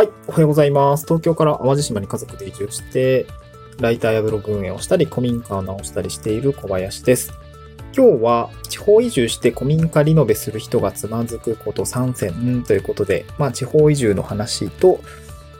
はい、おはようございます。東京から淡路島に家族で移住して、ライターやブログ運営をしたり、古民家を直したりしている小林です。今日は地方移住して古民家リノベする人がつまずくこと3選ということで、まあ地方移住の話と、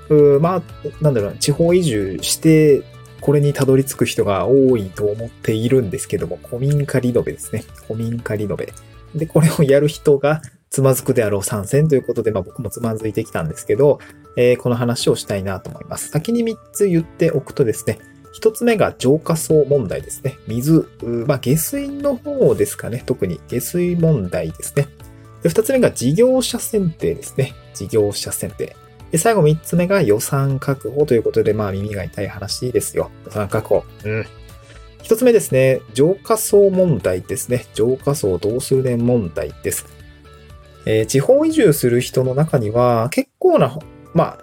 うまあ、なんだろうな、地方移住してこれにたどり着く人が多いと思っているんですけども、古民家リノベですね。古民家リノベ。で、これをやる人がつまずくであろう参戦ということで、まあ僕もつまずいてきたんですけど、えーこの話をしたいなと思います。先に3つ言っておくとですね、1つ目が浄化層問題ですね。水、まあ下水の方ですかね。特に下水問題ですね。で、2つ目が事業者選定ですね。事業者選定。で、最後3つ目が予算確保ということで、まあ耳が痛い話ですよ。予算確保。うん。一つ目ですね、浄化層問題ですね。浄化層どうするね問題です。えー地方移住する人の中には、結構な、ま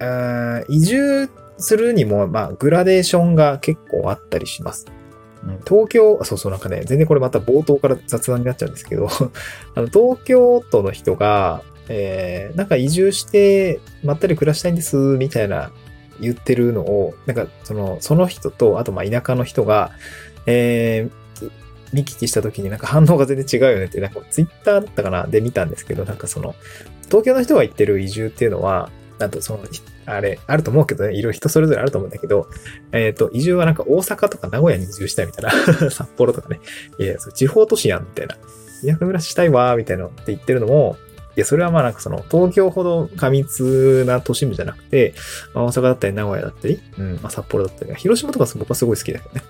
あ、移住するにも、まあ、グラデーションが結構あったりします。うん東京、あそうそう、なんかね、全然これまた冒頭から雑談になっちゃうんですけど、あの、東京都の人が、えーなんか移住して、まったり暮らしたいんです、みたいな言ってるのを、なんか、その、その人と、あと、まあ、田舎の人が、えー見聞きした時になんか反応が全然違うよねって、なんかツイッターだったかな？で見たんですけど、なんかその、東京の人が言ってる移住っていうのは、なんとその、あれ、あると思うけどね、いろいろ人それぞれあると思うんだけど、えっ、と、移住はなんか大阪とか名古屋に移住したいみたいな、札幌とかね、いや、それ地方都市やん、みたいな。田舎暮らししたいわ、みたいなのって言ってるのも、いや、それはまあなんかその、東京ほど過密な都市部じゃなくて、まあ、大阪だったり名古屋だったり、うん、まあ札幌だったり、広島とか僕はすごい好きだけどね。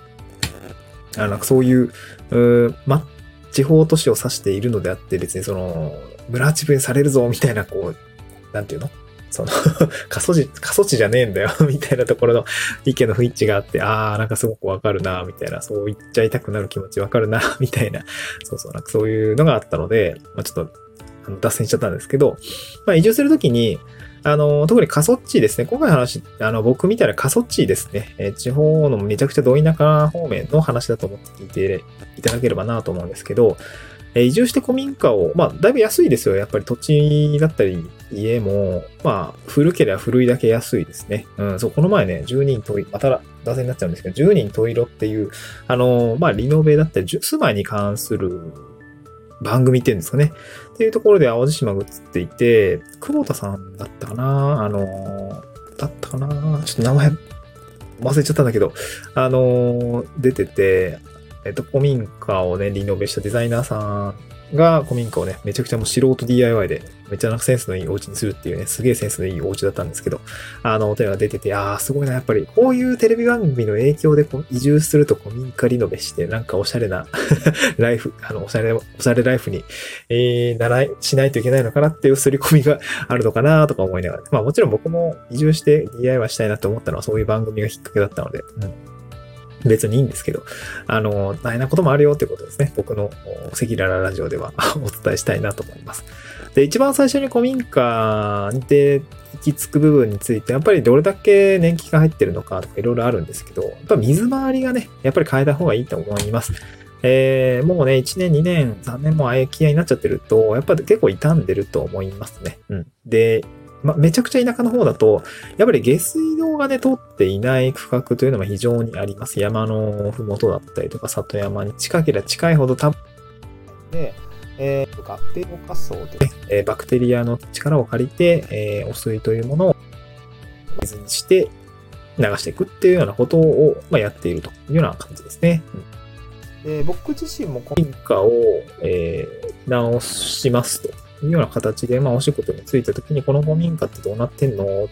あ、なんかそういう、うま、地方都市を指しているのであって、別にその、村地分されるぞ、みたいな、こう、なんていうの？その 過疎地、過疎地じゃねえんだよ、みたいなところの意見の不一致があって、あー、なんかすごくわかるな、みたいな、そう言っちゃいたくなる気持ちわかるな、みたいな、そうそう、なんかそういうのがあったので、まあ、ちょっと、あの脱線しちゃったんですけど、まあ、移住するときに、あの、特に過疎地ですね。今回の話、あの、僕みたいな過疎地ですね。え地方のめちゃくちゃど田舎方面の話だと思って聞いていただければなと思うんですけど、え移住して古民家を、まあ、だいぶ安いですよ。やっぱり土地だったり、家も、まあ、古ければ古いだけ安いですね。うん、そう、この前ね、10人トイまた脱線になっちゃうんですけど、10人トイロっていう、あの、まあ、リノベだったり、住まいに関する番組っていうんですかね。っていうところで淡路島が映っていて、久保田さんだったかな？あの、だったかな？ちょっと名前忘れちゃったんだけど、あの、出てて、えっと、古民家をね、リノベしたデザイナーさんが古民家をね、めちゃくちゃもう素人 DIY で、めちゃなんかセンスのいいお家にするっていうね、すげえセンスのいいお家だったんですけど、あの、お手が出てて、ああ、すごいな、やっぱり、こういうテレビ番組の影響でこう移住すると古民家リノベして、なんかおしゃれな ライフ、あの、おしゃれ、おしゃれライフに、えー、ならい、しないといけないのかなっていう刷り込みがあるのかなとか思いながら。まあもちろん僕も移住して DIY したいなと思ったのはそういう番組がきっかけだったので、うん。別にいいんですけど、あの、大変なこともあるよってことですね。僕の赤裸々ラジオでは お伝えしたいなと思います。で、一番最初に古民家で行き着く部分について、やっぱりどれだけ年季が入ってるのかとかいろいろあるんですけど、やっぱ水回りがね、やっぱり変えた方がいいと思います。えー、もうね、1年、2年、3年も空き家になっちゃってると、やっぱり結構傷んでると思いますね。うん。で、まあ、めちゃくちゃ田舎の方だと、やっぱり下水道がね、通っていない区画というのが非常にあります。山のふもとだったりとか、里山に近ければ近いほど多分、で、えー、合併汚活層で、ねえーバクテリアの力を借りて、えー汚水というものを水にして流していくっていうようなことを、まあ、やっているというような感じですね。うんで僕自身も古民家を、えー直しますというような形で、まあ、お仕事に就いたときに、この古民家ってどうなってんの？っ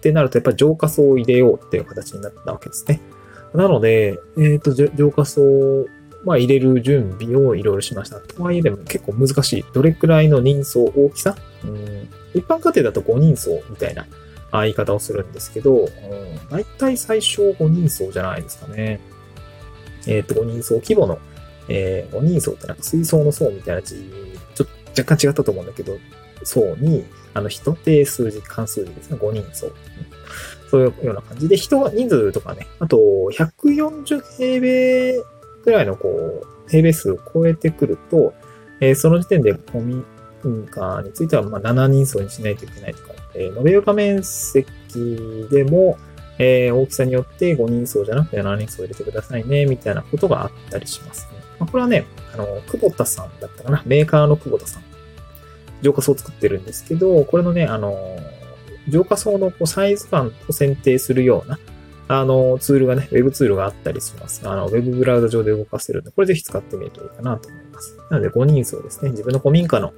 てなると、やっぱり浄化層を入れようっていう形になったわけですね。なので、えっ、と、浄化層を、まあ、入れる準備をいろいろしました。とはいえでも結構難しい。どれくらいの人相、大きさ？うん一般家庭だと5人層みたいな言い方をするんですけど、うん、大体最小5人層じゃないですかね。えっ、と、5人層規模の、えー、5人層ってなんか水槽の層みたいな字、ちょっと若干違ったと思うんだけど、層に、あの、人って数字、関数字ですね、5人層。そういうような感じで、人が、人数とかね、あと、140平米くらいのこう、平米数を超えてくると、えーその時点で古民家については、まあ、7人層にしないといけないとか、えー、延べ床面積でも、えー、大きさによって5人層じゃなくて7人層入れてくださいね、みたいなことがあったりしますね。まあ、これはね、あの、久保田さんだったかな。メーカーの久保田さん。浄化層を作ってるんですけど、これのね、あの、浄化層のこうサイズ感を選定するような、あの、ツールがね、ウェブツールがあったりします。あの、ウェブブラウザ上で動かせるんで、これぜひ使ってみるといいかなと思います。なので、5人層ですね。自分の古民家の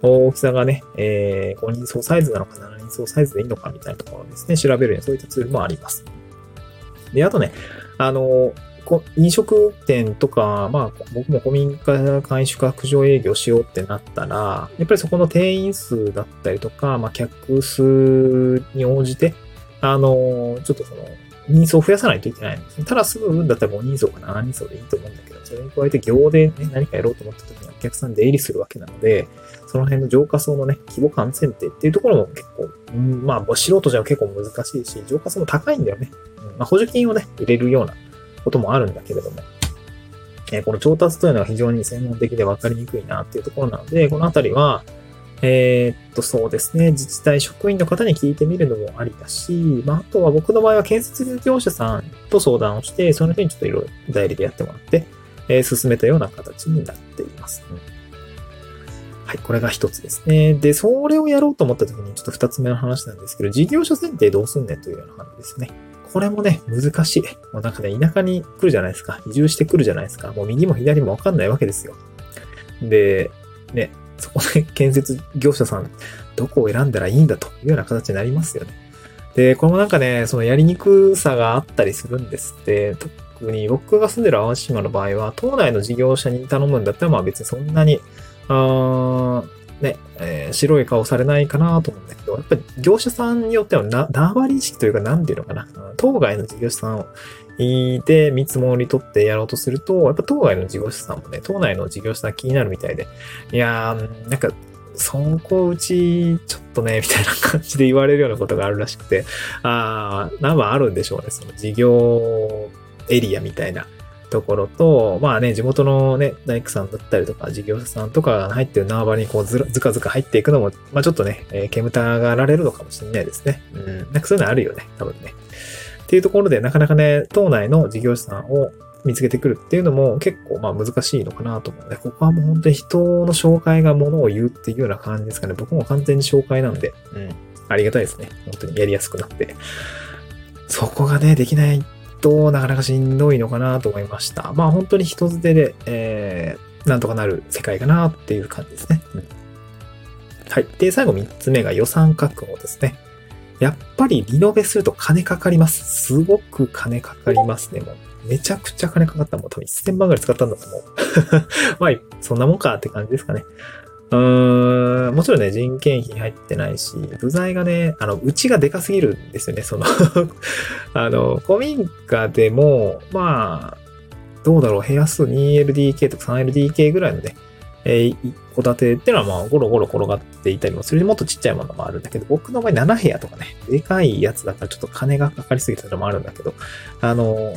大きさがね、えー、5人層サイズなのか7人層サイズでいいのかみたいなところですね、調べるようにそういったツールもあります。で、あとね、あの、飲食店とか、まあ、僕も古民家会宿泊場営業しようってなったら、やっぱりそこの定員数だったりとか、まあ、客数に応じて、あの、ちょっとその、人数を増やさないといけないんですね。ただすぐだったら5人層か7人層でいいと思うんだけど、それに加えて行でね、何かやろうと思った時にお客さん出入りするわけなので、その辺の浄化層のね、規模感選定っていうところも結構、うん、まあ、素人じゃ結構難しいし、浄化層も高いんだよね。うん、まあ、補助金をね、入れるようなこともあるんだけれども、え、この調達というのは非常に専門的で分かりにくいなっていうところなので、このあたりは、えー、っと、そうですね。自治体職員の方に聞いてみるのもありだし、まあ、あとは僕の場合は建設業者さんと相談をして、その人にちょっといろいろ代理でやってもらって、えー、進めたような形になっています、ね。はい、これが一つですね。で、それをやろうと思った時にちょっと二つ目の話なんですけど、事業所選定どうすんねんというような話ですね。これもね、難しい。もうなんかね、田舎に来るじゃないですか。移住してくるじゃないですか。もう右も左もわかんないわけですよ。で、ね、そこで 建設業者さん、どこを選んだらいいんだというような形になりますよね。で、これもなんかね、そのやりにくさがあったりするんですって、特に僕が住んでる淡路島の場合は、島内の事業者に頼むんだったら、まあ別にそんなに、あーね、えー、白い顔されないかなと思うんだけど、やっぱり業者さんによってはな、縄張り意識というか、なんていうのかな、当該の事業者さんをいて見積もり取ってやろうとすると、やっぱ当該の事業者さんもね、島内の事業者さん気になるみたいで、いやー、なんか、そこうち、ちょっとね、みたいな感じで言われるようなことがあるらしくて、ああ、なんかあるんでしょうね、その事業エリアみたいな。ところと、まあね、地元のね、大工さんだったりとか、事業者さんとかが入ってる縄張りにこうずずかずか入っていくのも、まあちょっとね、えー、煙たがられるのかもしれないですね。うん。なんかそういうのあるよね、多分ね。っていうところで、なかなかね、島内の事業者さんを見つけてくるっていうのも結構まあ難しいのかなと思うので、ここはもう本当に人の紹介がものを言うっていうような感じですかね。僕も完全に紹介なんで、うん。ありがたいですね。本当にやりやすくなって。そこがね、できないとなかなかしんどいのかなと思いました。まあ本当に人捨てで、えー、なんとかなる世界かなっていう感じですね。うん、はい。で、最後3つ目が予算確保ですね。やっぱりリノベすると金かかります。すごく金かかりますね。もうめちゃくちゃ金かかった。もう多分1000万ぐらい使ったんだと思う。まあ、そんなもんかって感じですかね。うーん、もちろんね、人件費入ってないし、部材がね、あの、うちがでかすぎるんですよね、その あの、古民家でも、まあ、どうだろう、部屋数 2LDK とか 3LDK ぐらいのね、えー、一戸建てっていうのはまあ、ゴロゴロ転がっていたりもする。もっとちっちゃいものもあるんだけど、僕の場合7部屋とかね、でかいやつだからちょっと金がかかりすぎたのもあるんだけど、あの、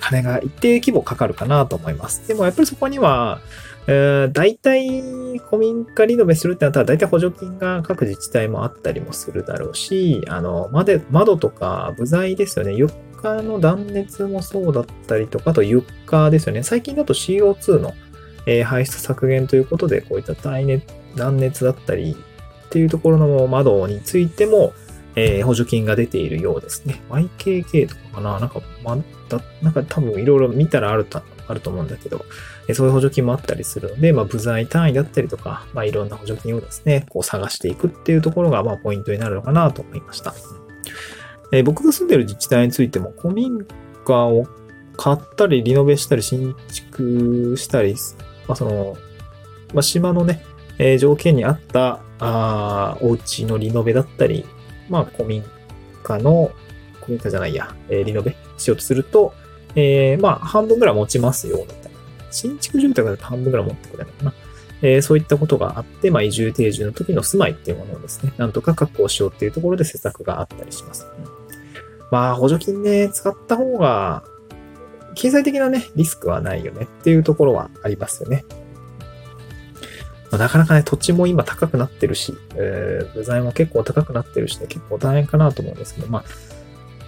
金が一定規模かかるかなと思います。でもやっぱりそこには、えー、大体、古民家リノベするってなったら、大体補助金が各自治体もあったりもするだろうし、あの、窓とか部材ですよね。床の断熱もそうだったりとか、あと床ですよね。最近だと CO2 の、えー、排出削減ということで、こういった耐熱、断熱だったりっていうところの窓についても、えー、補助金が出ているようですね。YKK とかかななんか、ま、だ、なんか多分いろいろ見たらあると、あると思うんだけど、そういう補助金もあったりするので、まあ、部材単位だったりとか、まあ、いろんな補助金をですね、こう探していくっていうところが、まあ、ポイントになるのかなと思いました。えー、僕が住んでる自治体についても、古民家を買ったり、リノベしたり、新築したり、まあ、その、まあ、島のね、えー、条件に合った、ああお家のリノベだったり、まあ、古民家の、古民家じゃないや、えー、リノベしようとすると、えー、まあ、半分ぐらい持ちますよ、新築住宅だと半分ぐらい持ってくれるのかな。えー、そういったことがあって、まあ、移住定住の時の住まいっていうものをですね、なんとか確保しようっていうところで施策があったりします。まあ、補助金ね、使った方が、経済的なね、リスクはないよねっていうところはありますよね。まあ、なかなかね、土地も今高くなってるし、えー、部材も結構高くなってるしね、結構大変かなと思うんですけど、まあ、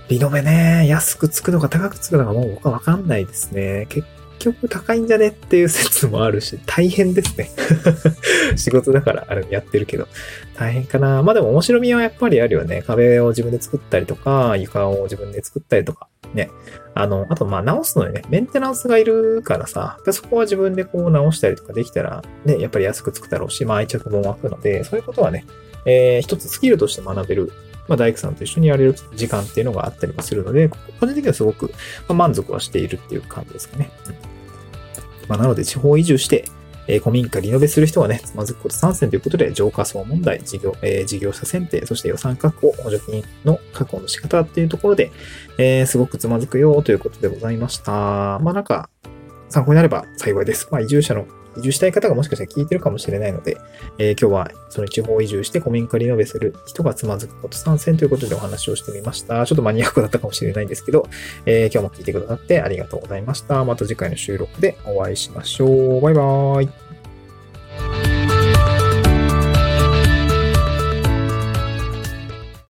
リノベね、安くつくのか高くつくのかもう僕はわかんないですね。結局高いんじゃねっていう説もあるし、大変ですね。仕事だからあれやってるけど、大変かな。まあでも面白みはやっぱりあるよね。壁を自分で作ったりとか、床を自分で作ったりとか、ね。あの、あとまあ直すのにね、メンテナンスがいるからさ、そこは自分でこう直したりとかできたら、ね、やっぱり安くつくだろうし、まあ愛着も湧くので、そういうことはね、えー、一つスキルとして学べるまあ、大工さんと一緒にやれる時間っていうのがあったりもするので、個人的にはすごく満足はしているっていう感じですかね。うんまあ、なので、地方移住して、え、古民家リノベする人はね、つまずくこと参戦ということで、浄化層問題、事業、えー、事業者選定、そして予算確保、補助金の確保の仕方っていうところで、えー、すごくつまずくよということでございました。まあなんか、参考になれば幸いです。まあ移住者の移住したい方がもしかしたら聞いてるかもしれないので、えー、今日はその地方移住して古民家リノベする人がつまずくこと参戦ということでお話をしてみました。ちょっとマニアックだったかもしれないんですけど、えー、今日も聞いてくださってありがとうございました。また次回の収録でお会いしましょう。バイバーイ。